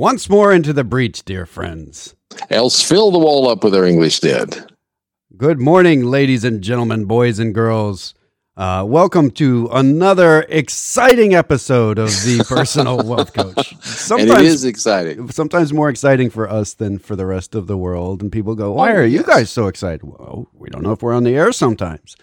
Once more into the breach, dear friends. Else fill the wall up with our English dead. Good morning, ladies and gentlemen, boys and girls. Uh, welcome to another exciting episode of the Personal Wealth Coach. and it is exciting. sometimes more exciting for us than for the rest of the world. And people go, "Why Oh, are you guys so excited?" Well, we don't know if we're on the air sometimes.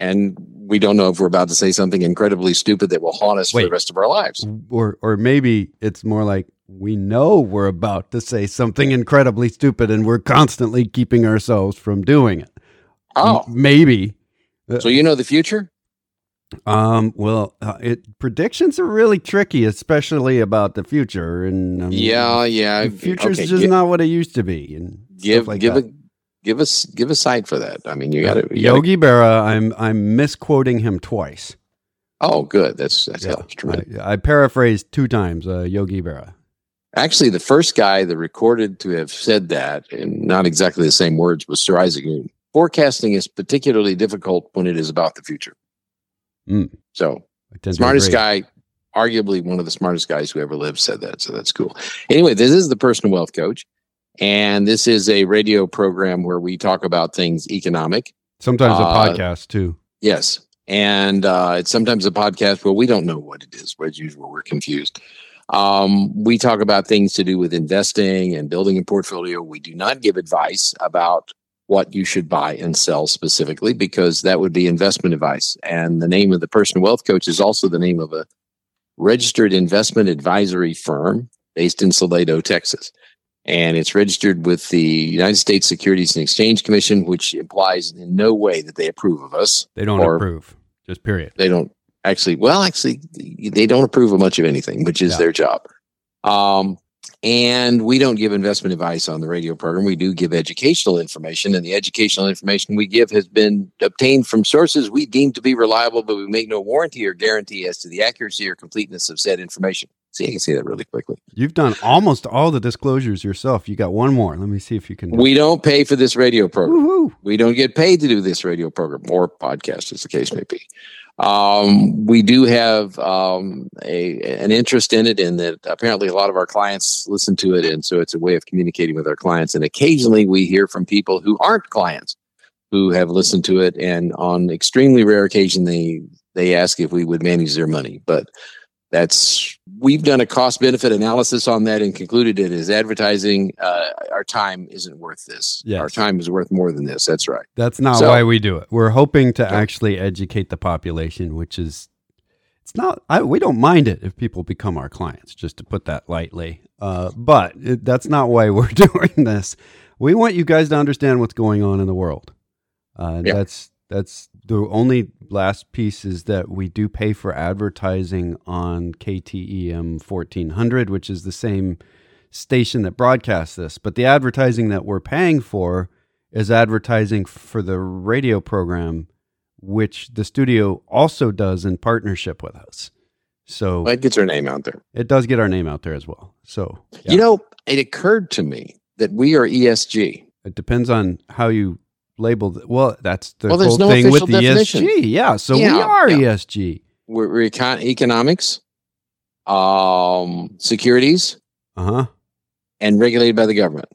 And we don't know if we're about to say something incredibly stupid that will haunt us for the rest of our lives. or or maybe it's more like we know we're about to say something incredibly stupid and we're constantly keeping ourselves from doing it. Oh, maybe. so you know the future? Um, well, uh, it predictions are really tricky, especially about the future. And um, Yeah, yeah. the future's Okay, just not what it used to be. And give like give that. a give us give a cite for that. I mean, you got to. Yogi Berra. I'm I'm misquoting him twice. Oh, good. That's that's Yeah, tremendous. I, I paraphrased two times. Uh, Yogi Berra. Actually, the first guy that recorded to have said that, and not exactly the same words, was Sir Isaac Newton. Forecasting is particularly difficult when it is about the future. Mm. So I tend to smartest guy, arguably one of the smartest guys who ever lived, said that. So that's cool. Anyway, this is the personal wealth coach, and this is a radio program where we talk about things economic. Sometimes a uh, podcast too. Yes, and uh, it's sometimes a podcast where we don't know what it is. As usual, we're confused. Um, we talk about things to do with investing and building a portfolio. We do not give advice about what you should buy and sell specifically because that would be investment advice. And the name of the personal wealth coach is also the name of a registered investment advisory firm based in Salado, Texas. And it's registered with the United States Securities and Exchange Commission, which implies in no way that they approve of us. They don't approve. Just period. They don't actually, well, actually, they don't approve of much of anything, which is Yeah. their job. Um, and we don't give investment advice on the radio program. We do give educational information, and the educational information we give has been obtained from sources we deem to be reliable, but we make no warranty or guarantee as to the accuracy or completeness of said information. See, I can see that really quickly. You've done almost all the disclosures yourself. You got one more. Let me see if you can. We don't pay for this radio program. Woohoo. We don't get paid to do this radio program or podcast, as the case may be. Um, we do have um, a an interest in it, in that apparently a lot of our clients listen to it, and so it's a way of communicating with our clients. And occasionally, we hear from people who aren't clients who have listened to it, and on extremely rare occasion, they they ask if we would manage their money. But that's we've done a cost benefit analysis on that and concluded it is advertising. Uh, our time isn't worth this. Yes. Our time is worth more than this. That's right. That's not So- why we do it. We're hoping to Yeah. actually educate the population, which is it's not. I, we don't mind it if people become our clients, just to put that lightly. Uh, but it, that's not why we're doing this. We want you guys to understand what's going on in the world. Uh, Yeah. That's that's the only last piece is that we do pay for advertising on KTEM 1400, which is the same station that broadcasts this. But the advertising that we're paying for is advertising for the radio program, which the studio also does in partnership with us. So it gets our name out there. it does get our name out there as well. So yeah, You know, it occurred to me that we are ESG. it depends on how you label. it. Well, that's the Well, whole no thing with official definition. ESG. Yeah, so we are yeah. ESG. We're, we're econ- economics, um, securities, Uh huh. and regulated by the government.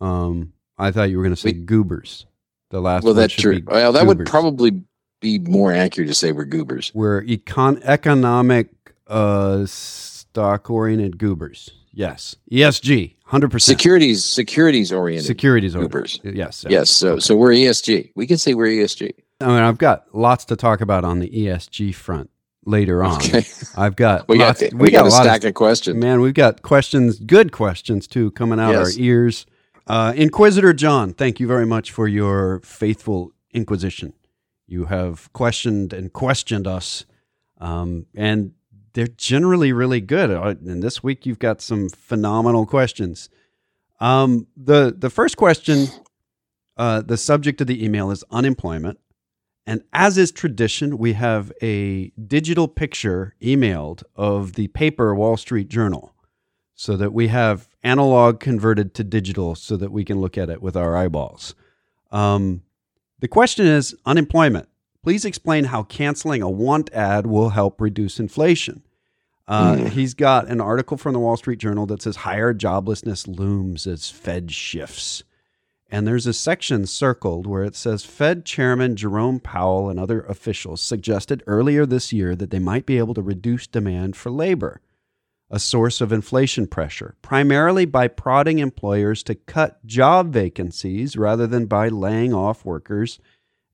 Um, I thought you were going to say We- goobers. The last well, one that's should true. be Well, that would probably be more accurate to say we're goobers. We're econ economic uh stock oriented goobers. Yes. ESG, 100%. Securities, securities oriented. Securities goobers. oriented. Yes. Yes, so so we're ESG. We can say we're ESG. I mean, I've got lots to talk about on the ESG front later on. Okay, I've got we got lots, the- we, got, a lot of stack of, questions. Man, we've got questions, good questions too, coming out Yes. our ears. Uh, Inquisitor John, thank you very much for your faithful inquisition. You have questioned and questioned us, um, and they're generally really good. Uh, And this week, you've got some phenomenal questions. Um, the the first question, uh, the subject of the email is unemployment. And as is tradition, we have a digital picture emailed of the paper Wall Street Journal so that we have analog converted to digital so that we can look at it with our eyeballs. Um, the question is unemployment. Please explain how canceling a want ad will help reduce inflation. Uh, Mm. He's got an article from the Wall Street Journal that says higher joblessness looms as Fed shifts. And there's a section circled where it says Fed Chairman Jerome Powell and other officials suggested earlier this year that they might be able to reduce demand for labor, a source of inflation pressure, primarily by prodding employers to cut job vacancies rather than by laying off workers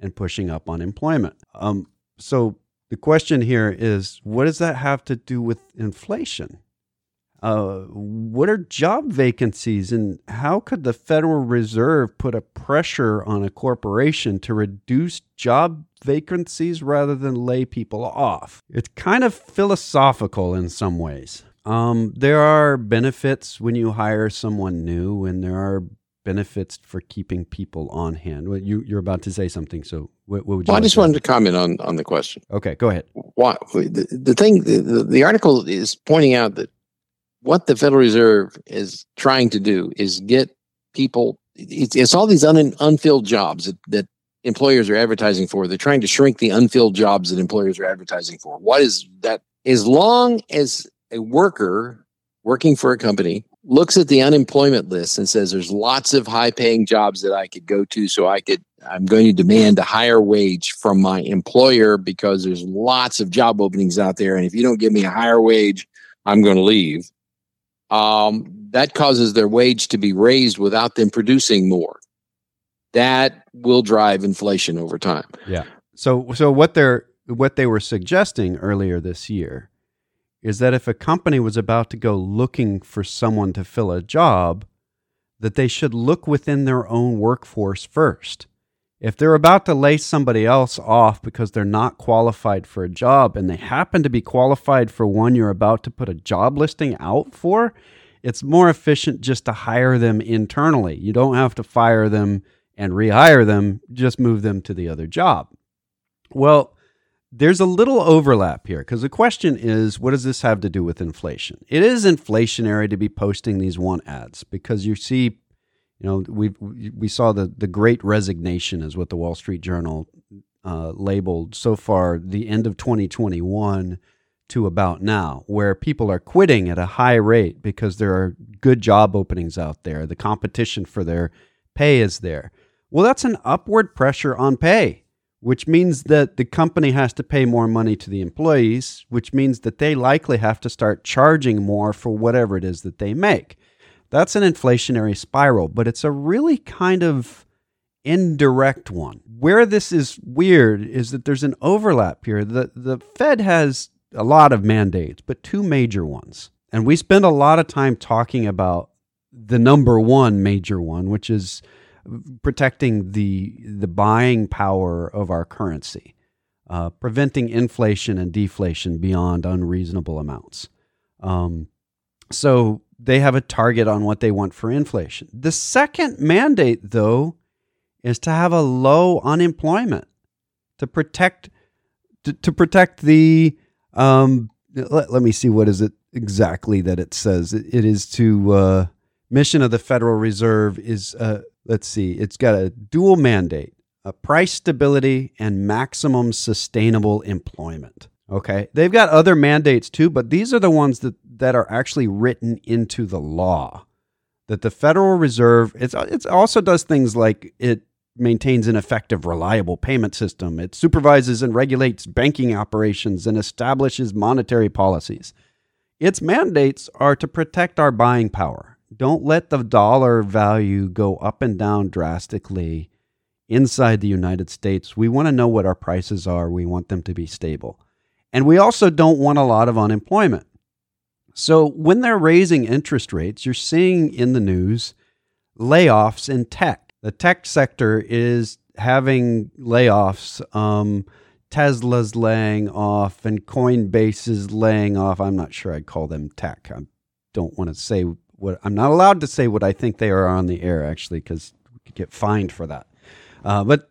and pushing up unemployment. Um, so the question here is what does that have to do with inflation? Uh, what are job vacancies and how could the Federal Reserve put a pressure on a corporation to reduce job vacancies rather than lay people off? It's kind of philosophical in some ways. Um, there are benefits when you hire someone new, and there are benefits for keeping people on hand. Well, you, you're about to say something, so what, what would you? Well, I just to- wanted to comment on on the question. Okay, go ahead. Why the, the thing the, the, the article is pointing out that what the Federal Reserve is trying to do is get people. It's, it's all these un, unfilled jobs that, that employers are advertising for. They're trying to shrink the unfilled jobs that employers are advertising for. What is that? As long as a worker working for a company looks at the unemployment list and says there's lots of high paying jobs that I could go to so I could I'm going to demand a higher wage from my employer because there's lots of job openings out there and if you don't give me a higher wage I'm going to leave. Um, that causes their wage to be raised without them producing more. That will drive inflation over time. Yeah. So, so what they're what they were suggesting earlier this year is that if a company was about to go looking for someone to fill a job, that they should look within their own workforce first. If they're about to lay somebody else off because they're not qualified for a job and they happen to be qualified for one you're about to put a job listing out for, it's more efficient just to hire them internally. You don't have to fire them and rehire them, just move them to the other job. Well, there's a little overlap here because the question is what does this have to do with inflation? It is inflationary to be posting these want ads because you see, you know, we we saw the the great resignation is what the Wall Street Journal uh, labeled so far the end of 2021 to about now, where people are quitting at a high rate because there are good job openings out there. The competition for their pay is there. Well, that's an upward pressure on pay which means that the company has to pay more money to the employees, which means that they likely have to start charging more for whatever it is that they make. That's an inflationary spiral, but it's a really kind of indirect one. Where this is weird is that there's an overlap here. The, the Fed has a lot of mandates, but two major ones. And we spend a lot of time talking about the number one major one, which is protecting the the buying power of our currency, uh, preventing inflation and deflation beyond unreasonable amounts. Um, so they have a target on what they want for inflation. The second mandate, though, is to have a low unemployment to protect to, to protect the. Um, let, let me see what is it exactly that it says. It, it is to uh, mission of the Federal Reserve is uh, let's see, it's got a dual mandate a price stability and maximum sustainable employment. Okay. They've got other mandates too, but these are the ones that, that are actually written into the law. That the Federal Reserve, it's, it also does things like it maintains an effective, reliable payment system, it supervises and regulates banking operations, and establishes monetary policies. Its mandates are to protect our buying power. Don't let the dollar value go up and down drastically inside the United States. We want to know what our prices are. We want them to be stable. And we also don't want a lot of unemployment. So when they're raising interest rates, you're seeing in the news layoffs in tech. The tech sector is having layoffs. Um, Tesla's laying off and Coinbase is laying off. I'm not sure I'd call them tech. I don't want to say what I'm not allowed to say what I think they are on the air actually because we could get fined for that. Uh, but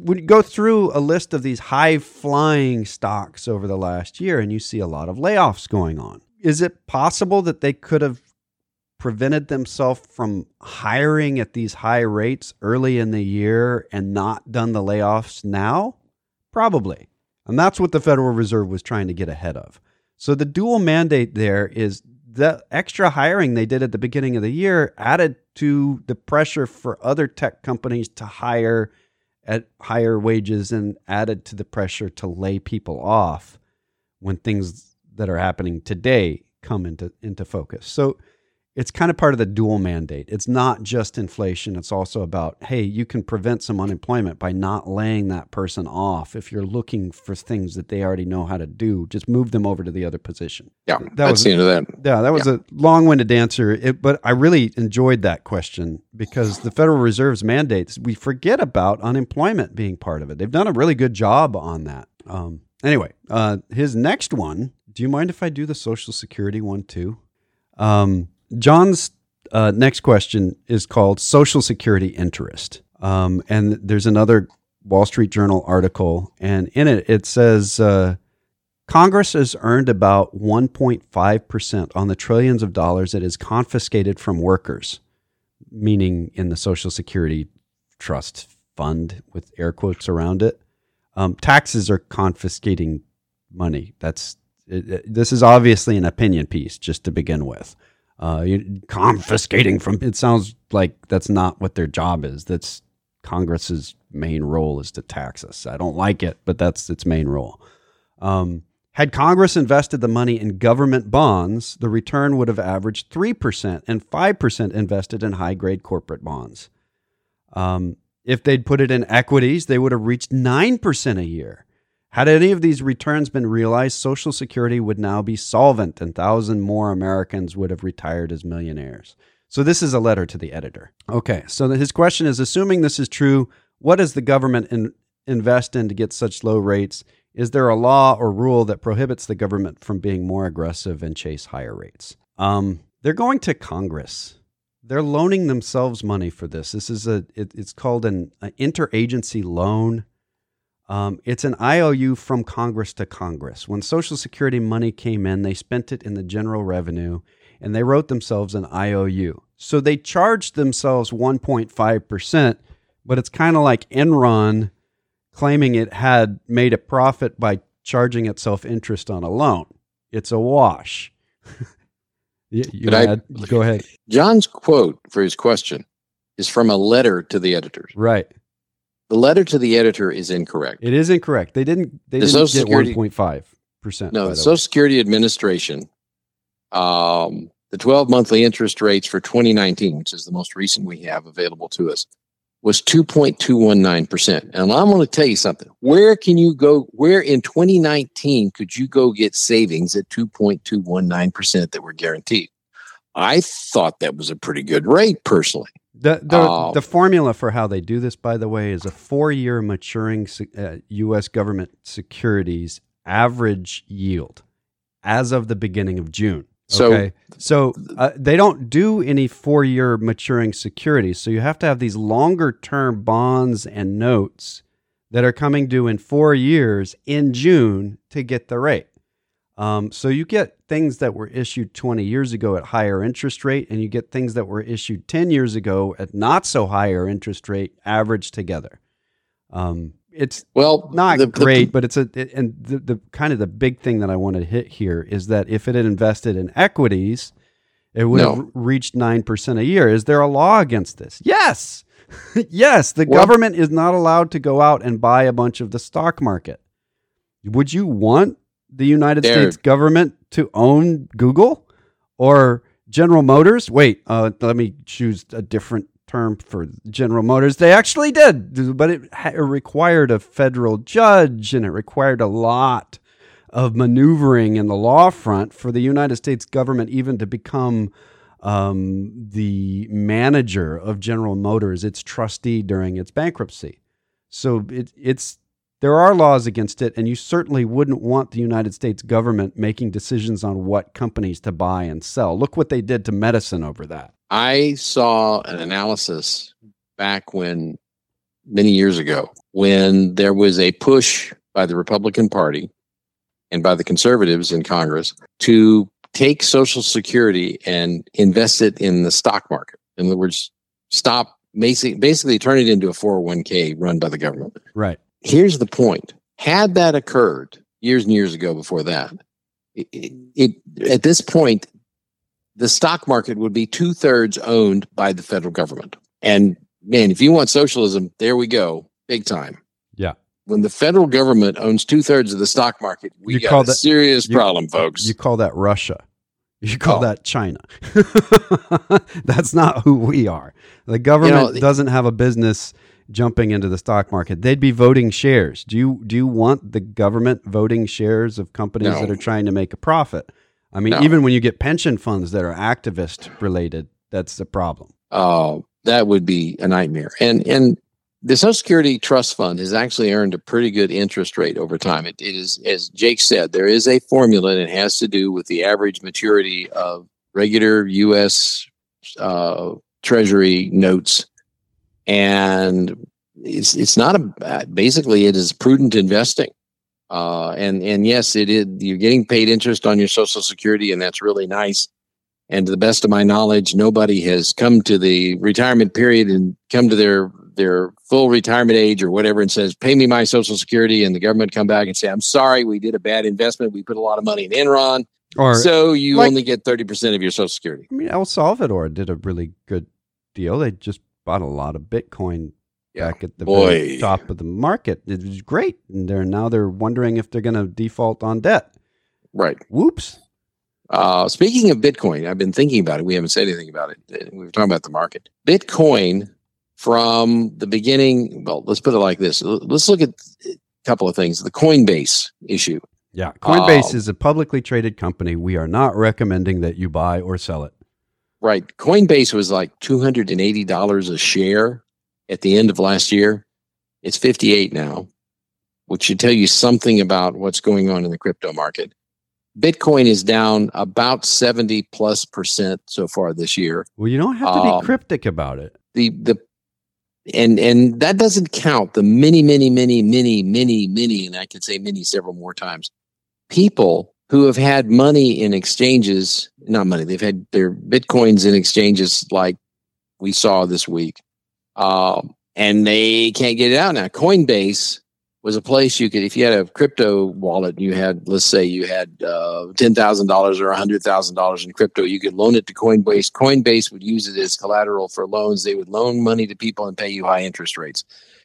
when you go through a list of these high flying stocks over the last year and you see a lot of layoffs going on, is it possible that they could have prevented themselves from hiring at these high rates early in the year and not done the layoffs now? Probably. And that's what the Federal Reserve was trying to get ahead of. So the dual mandate there is the extra hiring they did at the beginning of the year added to the pressure for other tech companies to hire at higher wages and added to the pressure to lay people off when things that are happening today come into into focus. So it's kind of part of the dual mandate. It's not just inflation, it's also about hey, you can prevent some unemployment by not laying that person off. If you're looking for things that they already know how to do, just move them over to the other position. Yeah, that that's was, the end of that. Yeah, that was yeah. a long-winded answer, it, but I really enjoyed that question because the Federal Reserve's mandates, we forget about unemployment being part of it. They've done a really good job on that. Um, anyway, uh, his next one. Do you mind if I do the Social Security one too? Um, John's uh, next question is called Social Security Interest. Um, and there's another Wall Street Journal article, and in it, it says uh, Congress has earned about 1.5% on the trillions of dollars it is confiscated from workers, meaning in the Social Security Trust Fund, with air quotes around it. Um, taxes are confiscating money. That's it, it, this is obviously an opinion piece, just to begin with uh, confiscating from. It sounds like that's not what their job is. That's Congress's main role is to tax us. I don't like it, but that's its main role. Um, had Congress invested the money in government bonds, the return would have averaged 3% and 5% invested in high grade corporate bonds. Um, if they'd put it in equities, they would have reached 9% a year. Had any of these returns been realized, Social Security would now be solvent and thousand more Americans would have retired as millionaires. So this is a letter to the editor. Okay, so his question is assuming this is true, what does the government in, invest in to get such low rates? Is there a law or rule that prohibits the government from being more aggressive and chase higher rates? Um, they're going to Congress. They're loaning themselves money for this. This is a it, it's called an, an interagency loan. Um, it's an IOU from Congress to Congress. When Social Security money came in, they spent it in the general revenue and they wrote themselves an IOU. So they charged themselves 1.5%, but it's kind of like Enron claiming it had made a profit by charging itself interest on a loan. It's a wash. you, you had, I, go ahead. John's quote for his question is from a letter to the editors. Right. The letter to the editor is incorrect. It is incorrect. They didn't. They the didn't Social get one point five percent. No, the Social way. Security Administration, um, the twelve monthly interest rates for 2019, which is the most recent we have available to us, was 2.219 percent. And I'm going to tell you something. Where can you go? Where in 2019 could you go get savings at 2.219 percent that were guaranteed? I thought that was a pretty good rate personally. The the, uh, the formula for how they do this, by the way, is a four year maturing uh, U.S. government securities average yield as of the beginning of June. Okay, so, so uh, they don't do any four year maturing securities. So you have to have these longer term bonds and notes that are coming due in four years in June to get the rate. Um, so you get things that were issued 20 years ago at higher interest rate, and you get things that were issued 10 years ago at not so higher interest rate averaged together. Um, it's well not the, great, the, but it's a it, and the, the kind of the big thing that I want to hit here is that if it had invested in equities, it would no. have reached nine percent a year. Is there a law against this? Yes, yes. The well, government is not allowed to go out and buy a bunch of the stock market. Would you want the United States government to own Google or General Motors? Wait, uh, let me choose a different term for General Motors. They actually did, but it, it required a federal judge and it required a lot of maneuvering in the law front for the United States government even to become um, the manager of General Motors, its trustee during its bankruptcy. So it, it's there are laws against it, and you certainly wouldn't want the United States government making decisions on what companies to buy and sell. Look what they did to medicine over that. I saw an analysis back when many years ago when there was a push by the Republican Party and by the conservatives in Congress to take Social Security and invest it in the stock market. In other words, stop basically, basically turn it into a 401k run by the government. Right. Here's the point. Had that occurred years and years ago before that, it, it, at this point, the stock market would be two thirds owned by the federal government. And man, if you want socialism, there we go, big time. Yeah. When the federal government owns two thirds of the stock market, we You got call a that- serious you- problem, folks. You call that Russia. You call Oh. that China. That's not who we are. The government the- doesn't have a business jumping into the stock market. They'd be voting shares. Do you do you want the government voting shares of companies No. that are trying to make a profit? I mean, No. even when you get pension funds that are activist related, that's the problem. Oh, that would be a nightmare. And and the Social Security Trust Fund has actually earned a pretty good interest rate over time. It, it is, as Jake said, there is a formula, and it has to do with the average maturity of regular U.S. Uh, Treasury notes, and it's it's not a basically it is prudent investing. Uh, and and yes, it is. You're getting paid interest on your Social Security, and that's really nice. And to the best of my knowledge, nobody has come to the retirement period and come to their their full retirement age or whatever and says, "Pay me my Social Security," and the government come back and say, "I'm sorry, we did a bad investment. We put a lot of money in Enron, Or so you like- only get thirty percent of your Social Security." I mean, El Salvador did a really good deal. They just bought a lot of Bitcoin Yeah. back at the Boy. very top of the market. It was great, and they're now they're wondering if they're going to default on debt. Right. Whoops. Uh, speaking of Bitcoin, I've been thinking about it. We haven't said anything about it. We were talking about the market. Bitcoin from the beginning. Well, let's put it like this. Let's look at a couple of things. The Coinbase issue. Yeah, Coinbase Oh. is a publicly traded company. We are not recommending that you buy or sell it. Right. Coinbase was like $280 a share at the end of last year. It's 58 now, which should tell you something about what's going on in the crypto market. Bitcoin is down about 70 plus percent so far this year. Well, you don't have to be Um, cryptic about it. The the and and that doesn't count the many, many, many, many, many, many, and I could say many several more times. People who have had money in exchanges, not money, they've had their bitcoins in exchanges like we saw this week, um, and they can't get it out now. Coinbase was a place you could, if you had a crypto wallet, you had, let's say, you had uh, ten thousand dollars or hundred thousand dollars in crypto, you could loan it to Coinbase. Coinbase would use it as collateral for loans. They would loan money to people and pay you high interest rates,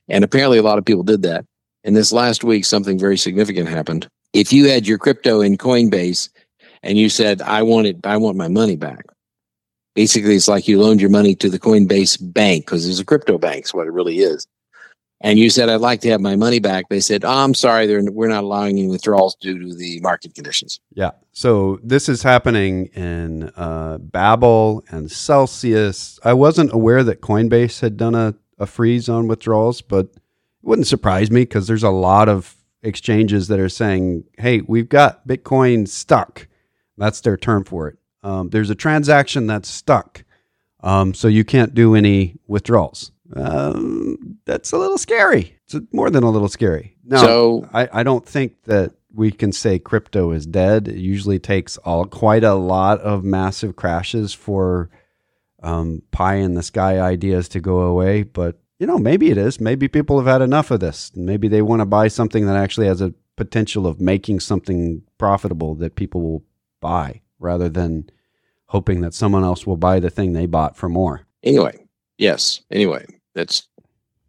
and apparently a lot of people did that. And this last week, something very significant happened. If you had your crypto in Coinbase and you said, "I want it, I want my money back," basically it's like you loaned your money to the Coinbase bank because it's a crypto bank, is what it really is. And you said, I'd like to have my money back. They said, oh, I'm sorry, we're not allowing any withdrawals due to the market conditions. Yeah. So this is happening in uh, Babel and Celsius. I wasn't aware that Coinbase had done a, a freeze on withdrawals, but it wouldn't surprise me because there's a lot of exchanges that are saying, hey, we've got Bitcoin stuck. That's their term for it. Um, there's a transaction that's stuck. Um, so you can't do any withdrawals. Um, that's a little scary. It's more than a little scary. No, So, I, I don't think that we can say crypto is dead. It usually takes all quite a lot of massive crashes for um, pie in the sky ideas to go away. But you know, maybe it is. Maybe people have had enough of this. Maybe they want to buy something that actually has a potential of making something profitable that people will buy, rather than hoping that someone else will buy the thing they bought for more. anyway, yes, anyway, that's,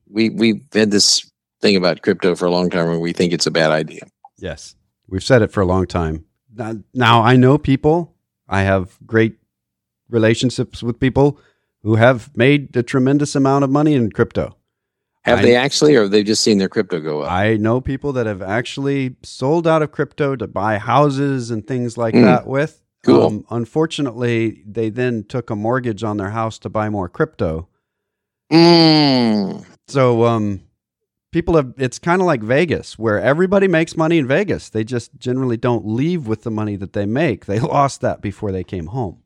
we, we've had this thing about crypto for a long time and we think it's a bad idea. Yes. We've said it for a long time. Now, now I know people, I have great relationships with people who have made a tremendous amount of money in crypto. Have I- they actually, or have they just seen their crypto go up? I know people that have actually sold out of crypto to buy houses and things like Mm. that with. Cool. unfortunately, they then took a mortgage on their house to buy more crypto. Mm. So, um, people have, it's kind of like Vegas, where everybody makes money in Vegas. They just generally don't leave with the money that they make. They lost that before they came home.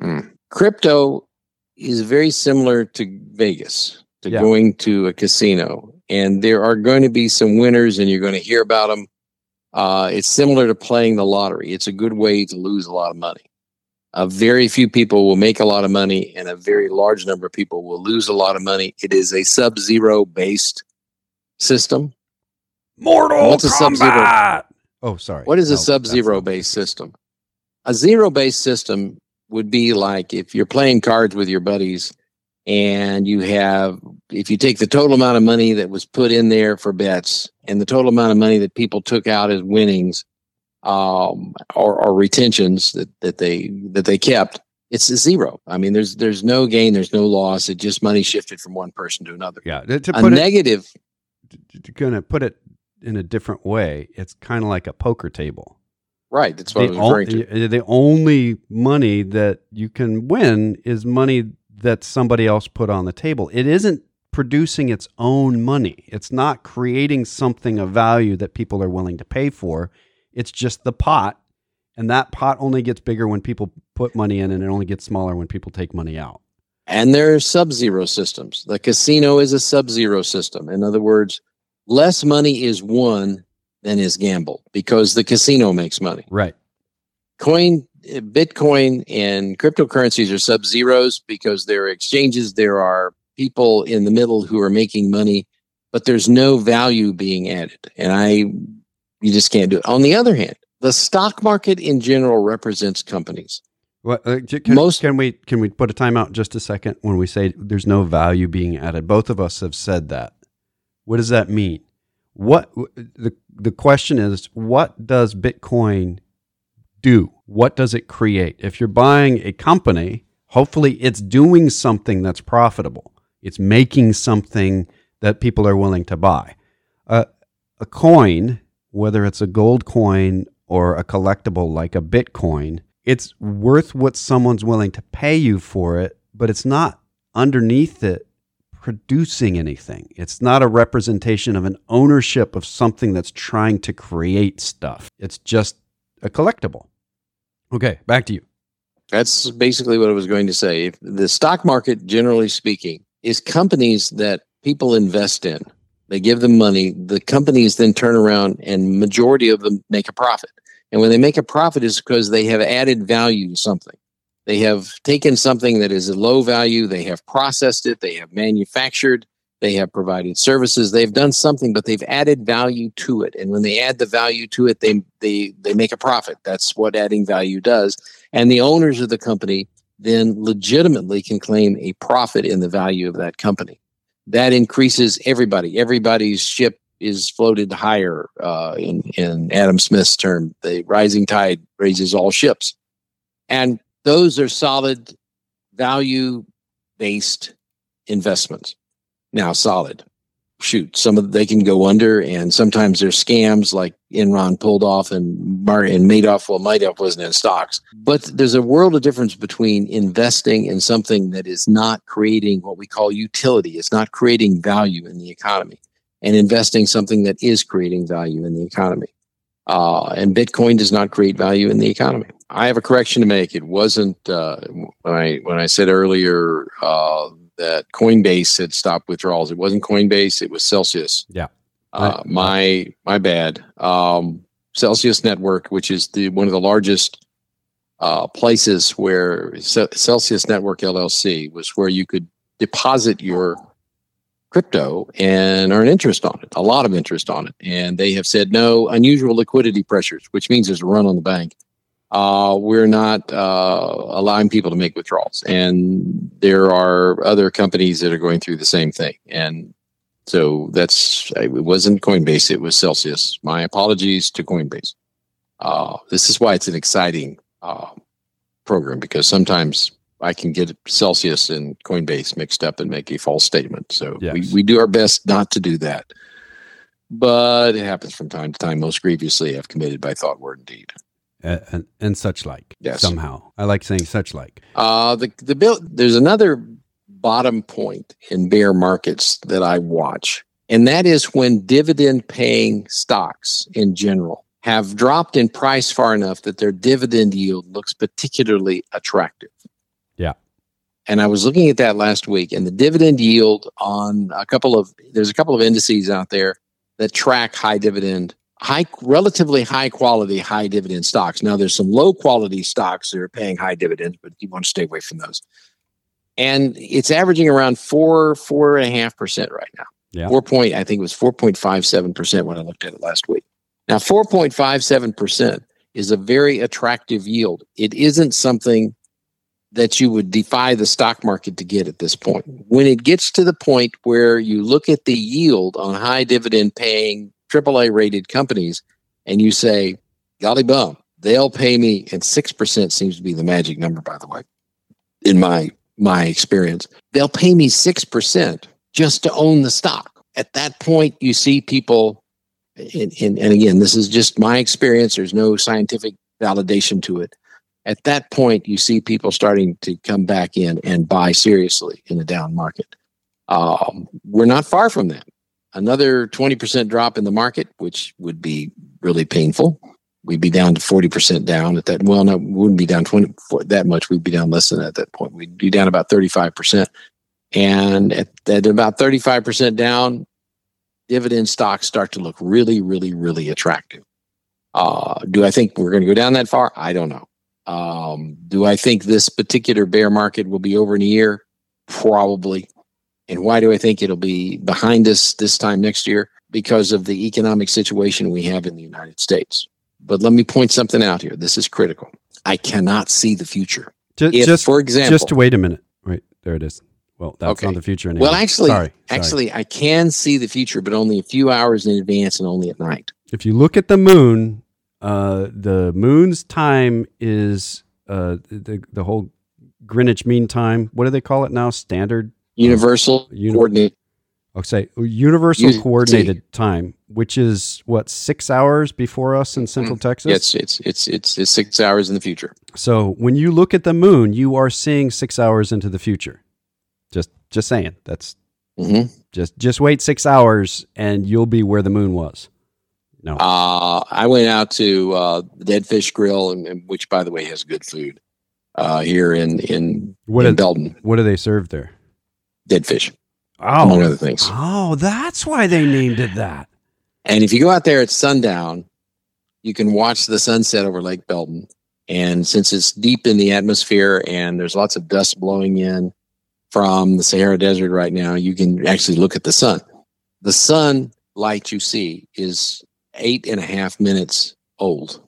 Mm. Crypto is very similar to Vegas, to Yeah. going to a casino, and there are going to be some winners, and you're going to hear about them. Uh, it's similar to playing the lottery. It's a good way to lose a lot of money. A very few people will make a lot of money, and a very large number of people will lose a lot of money. It is a sub-zero based system. Mortal What's a Sub-Zero? Oh, sorry. What is a No, that's sub-zero based system? A zero-based system would be like if you're playing cards with your buddies and you have if you take the total amount of money that was put in there for bets and the total amount of money that people took out as winnings um, or, or retentions that, that they that they kept it's a zero i mean there's there's no gain there's no loss it just money shifted from one person to another Yeah. To to a put it, negative to put it in a different way, it's kind of like a poker table. Right that's what the, i was referring to the only money that you can win is money that somebody else put on the table. It isn't producing its own money. It's not creating something of value that people are willing to pay for. It's just the pot, and that pot only gets bigger when people put money in, and it only gets smaller when people take money out. And there are sub zero systems. The casino is a sub zero system. In other words, less money is won than is gamble because the casino makes money. Right. Coin, Bitcoin, and cryptocurrencies are sub zeros because there are exchanges, there are people in the middle who are making money, but there's no value being added. And I, you just can't do it. On the other hand, the stock market in general represents companies. What uh, can, Most- can we can we put a timeout just a second when we say there's no value being added? Both of us have said that. What does that mean? What the the question is, what does Bitcoin do? What does it create? If you're buying a company, hopefully it's doing something that's profitable. It's making something that people are willing to buy. Uh, a coin, whether it's a gold coin or a collectible like a Bitcoin, it's worth what someone's willing to pay you for it, but it's not underneath it producing anything. It's not a representation of an ownership of something that's trying to create stuff. It's just a collectible. Okay, back to you. That's basically what I was going to say. If the stock market, generally speaking, is companies that people invest in. They give them money. The companies then turn around and majority of them make a profit. And when they make a profit is because they have added value to something. They have taken something that is a low value, they have processed it, they have manufactured, they have provided services, they've done something, but they've added value to it. And when they add the value to it, they they they make a profit. That's what adding value does. And the owners of the company then legitimately can claim a profit in the value of that company. That increases everybody. Everybody's ship is floated higher. Uh, in in Adam Smith's term, the rising tide raises all ships, and those are solid, value based investments. Now, solid. Shoot, some of they can go under, and sometimes there's scams like Enron pulled off and Mar- and Madoff. Well, Madoff wasn't in stocks, but there's a world of difference between investing in something that is not creating what we call utility. It's not creating value in the economy, and investing something that is creating value in the economy. Uh, and Bitcoin does not create value in the economy. I have a correction to make. It wasn't uh, when I when I said earlier uh, that Coinbase had stopped withdrawals. It wasn't Coinbase. It was Celsius. Yeah. Uh, my my bad. Um, Celsius Network, which is the one of the largest uh, places where Ce- Celsius Network LLC was where you could deposit your crypto and earn interest on it, a lot of interest on it. And they have said no unusual liquidity pressures, which means there's a run on the bank. Uh, we're not uh, allowing people to make withdrawals. And there are other companies that are going through the same thing. And so that's, it wasn't Coinbase, it was Celsius. My apologies to Coinbase. Uh, this is why it's an exciting uh, program because sometimes I can get Celsius and Coinbase mixed up and make a false statement. So we, Yes. we do our best not to do that. But it happens from time to time, most grievously, if committed by thought, word, and deed. Uh, and, and such like. Yes. Somehow. I like saying such like. Uh, the the bill. There's another bottom point in bear markets that I watch, and that is when dividend paying stocks in general have dropped in price far enough that their dividend yield looks particularly attractive. And I was looking at that last week, and the dividend yield on a couple of there's a couple of indices out there that track high dividend, high relatively high quality, high dividend stocks. Now there's some low quality stocks that are paying high dividends, but you want to stay away from those. And it's averaging around four, four and a half percent right now. Yeah. Four point, I think it was four point five seven percent when I looked at it last week. Now, 4.57% is a very attractive yield. It isn't something that you would defy the stock market to get at this point. When it gets to the point where you look at the yield on high dividend paying AAA rated companies and you say, golly bum, they'll pay me, and 6% seems to be the magic number, by the way, in my my experience. They'll pay me 6% just to own the stock. At that point, you see people, and, and, and again, this is just my experience, there's no scientific validation to it at that point, you see people starting to come back in and buy seriously in the down market. Um, we're not far from that. Another 20% drop in the market, which would be really painful. We'd be down to 40% down at that. Well, no, we wouldn't be down 20 that much. We'd be down less than that at that point. We'd be down about 35%. And at, at about 35% down, dividend stocks start to look really, really, really attractive. Uh, do I think we're going to go down that far? I don't know. Um, do I think this particular bear market will be over in a year? Probably. And why do I think it'll be behind us this time next year? Because of the economic situation we have in the United States. But let me point something out here. This is critical. I cannot see the future. Just, if, just for example, just to wait a minute. Wait, there it is. Well, that's Okay. not the future anymore. well, actually, sorry, sorry. actually, I can see the future, but only a few hours in advance and only at night. if you look at the moon, uh, the moon's time is uh, the the whole Greenwich Mean Time. What do they call it now? Standard. Universal Uni- coordinate. I'll say universal U- coordinated time, which is what six hours before us in Central Texas. Yeah, it's, it's it's it's it's six hours in the future. So when you look at the moon, you are seeing six hours into the future. Just just saying. That's hmm just just wait six hours and you'll be where the moon was. No. Uh, I went out to uh, Dead Fish Grill, and, and- which, by the way, has good food uh, here in in, what in Belton. what do they serve there? Dead fish, Oh, among other things. oh, that's why they named it that. And if you go out there at sundown, you can watch the sunset over Lake Belton. And since it's deep in the atmosphere and there's lots of dust blowing in from the Sahara Desert right now, you can actually look at the sun. The sun light you see is eight and a half minutes old.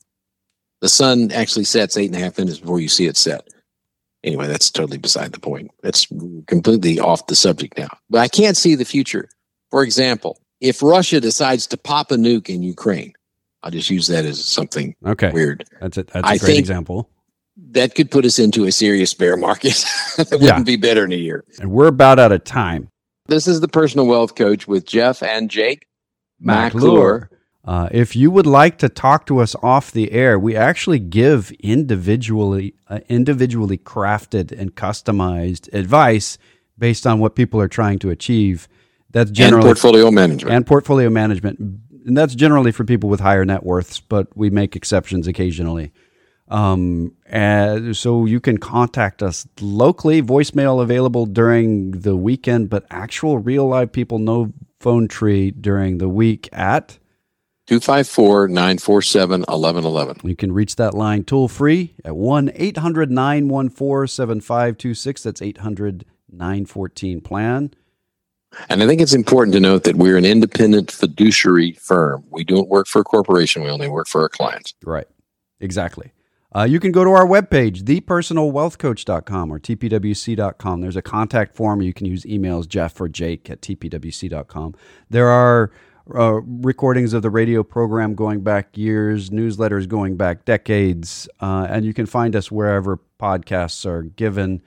The sun actually sets eight and a half minutes before you see it set. Anyway, that's totally beside the point. That's completely off the subject now. But I can't see the future. For example, if Russia decides to pop a nuke in Ukraine, I'll just use that as something Okay, weird. that's a, That's a I great example. That could put us into a serious bear market. it Yeah. wouldn't be better in a year. And we're about out of time. This is the personal wealth coach with Jeff and Jake McClure. Uh, if you would like to talk to us off the air, we actually give individually uh, individually crafted and customized advice based on what people are trying to achieve. That's generally and portfolio management. and portfolio management, and that's generally for people with higher net worths, but we make exceptions occasionally. Um, and so you can contact us locally, voicemail available during the weekend, but actual real live people, no phone tree during the week at 254 947 1111. You can reach that line toll free at 1 800 914 7526. That's 800 914 plan. And I think it's important to note that we're an independent fiduciary firm. We don't work for a corporation, we only work for our clients. Right. Exactly. Uh, you can go to our webpage, thepersonalwealthcoach.com or tpwc.com. There's a contact form. You can use emails, Jeff or Jake at tpwc.com. There are uh, recordings of the radio program going back years, newsletters going back decades, uh, and you can find us wherever podcasts are given.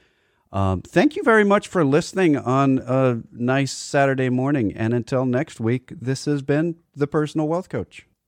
Um, thank you very much for listening on a nice Saturday morning. And until next week, this has been The Personal Wealth Coach.